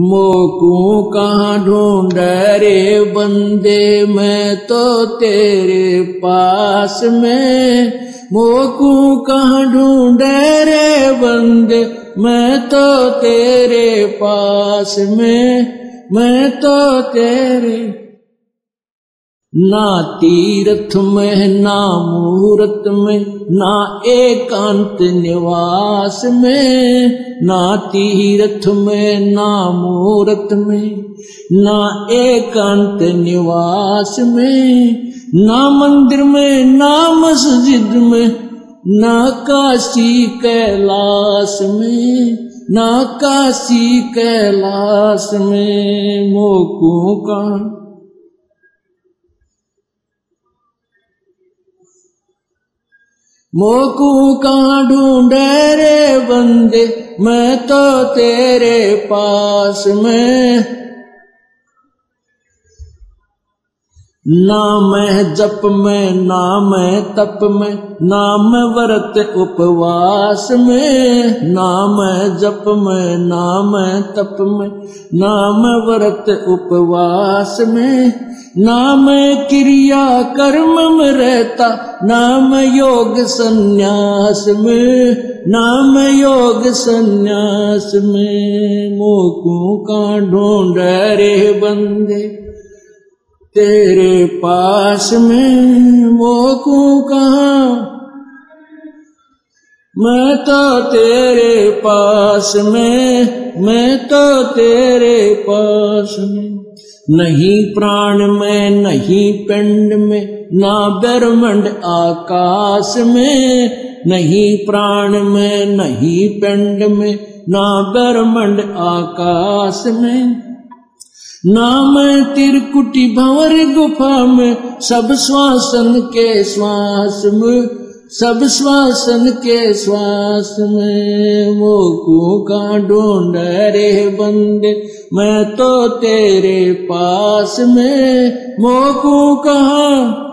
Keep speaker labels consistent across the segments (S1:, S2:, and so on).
S1: मोकू कहाँ ढूंढ रे बंदे, मैं तो तेरे पास में। मोकू कहाँ ढूंढ रे बंदे, मैं तो तेरे पास में। मैं तो तेरे ना तीर्थ में, ना मुहूर्त में, ना एकांत निवास में, ना तीर्थ में, ना मुहूर्त में, ना एकांत निवास में, ना मंदिर में, ना मस्जिद में, ना काशी कैलाश में, ना काशी कैलाश में मोकू का मोकू का ढूंढे रे बंदे मैं तो तेरे पास में। ना मैं जप में, नाम तप में, नाम व्रत उपवास में। नाम जप में, नाम तप में, नाम व्रत उपवास में। नाम क्रिया कर्म में रहता, नाम योग संन्यास में। नाम योग संन्यास में, मोकू का ढूंढ रे बंदे तेरे पास में वो मोकू कहा? मैं तो तेरे पास में, मैं तो तेरे पास में। नहीं प्राण में, नहीं पिंड में, ना ब्रह्मंड आकाश में। नहीं प्राण में, नहीं पिंड में, ना ब्रह्मंड आकाश में। नाम तिरकुटी भंवर गुफा में। सब श्वासन के श्वास में, सब श्वासन के श्वास में। मोकू का ढूंढ रे बंदे, मैं तो तेरे पास में। मोकू कहा?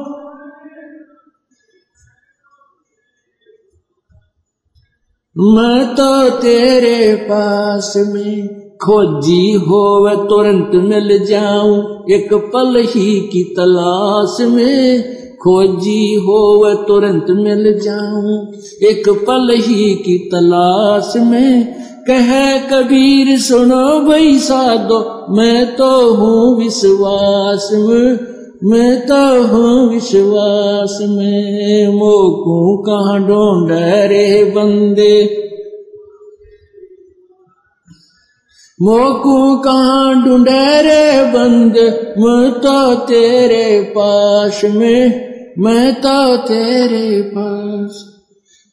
S1: मैं तो तेरे पास में। खोजी होवे तुरंत मिल जाऊँ। एक पल ही की तलाश में खोजी होवे तुरंत मिल जाऊँ। एक पल ही की तलाश में कह कबीर, सुनो भाई साधो, मैं तो हूँ विश्वास में, मैं तो हूँ विश्वास में। मोकू कहाँ ढूंढ रे बंदे? मोकू कहाँ ढूंढे रे बंद? मैं तो तेरे पास में, मैं तो तेरे पास।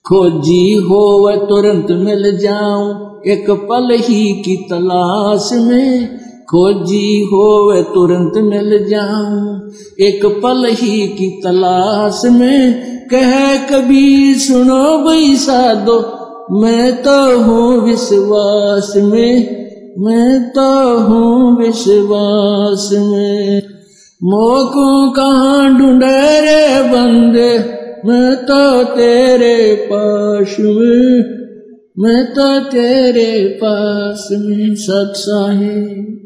S1: खोजी हो वह तुरंत मिल जाऊँ, एक पल ही की तलाश में। खोजी हो वह तुरंत मिल जाऊँ, एक पल ही की तलाश में। कह कभी सुनो भाई साधो मैं तो हूँ विश्वास में। मैं तो हूँ विश्वास में। मोकू कहाँ ढूंढे रे बंदे, मैं तो तेरे पास में। मैं तो तेरे पास में सत्साही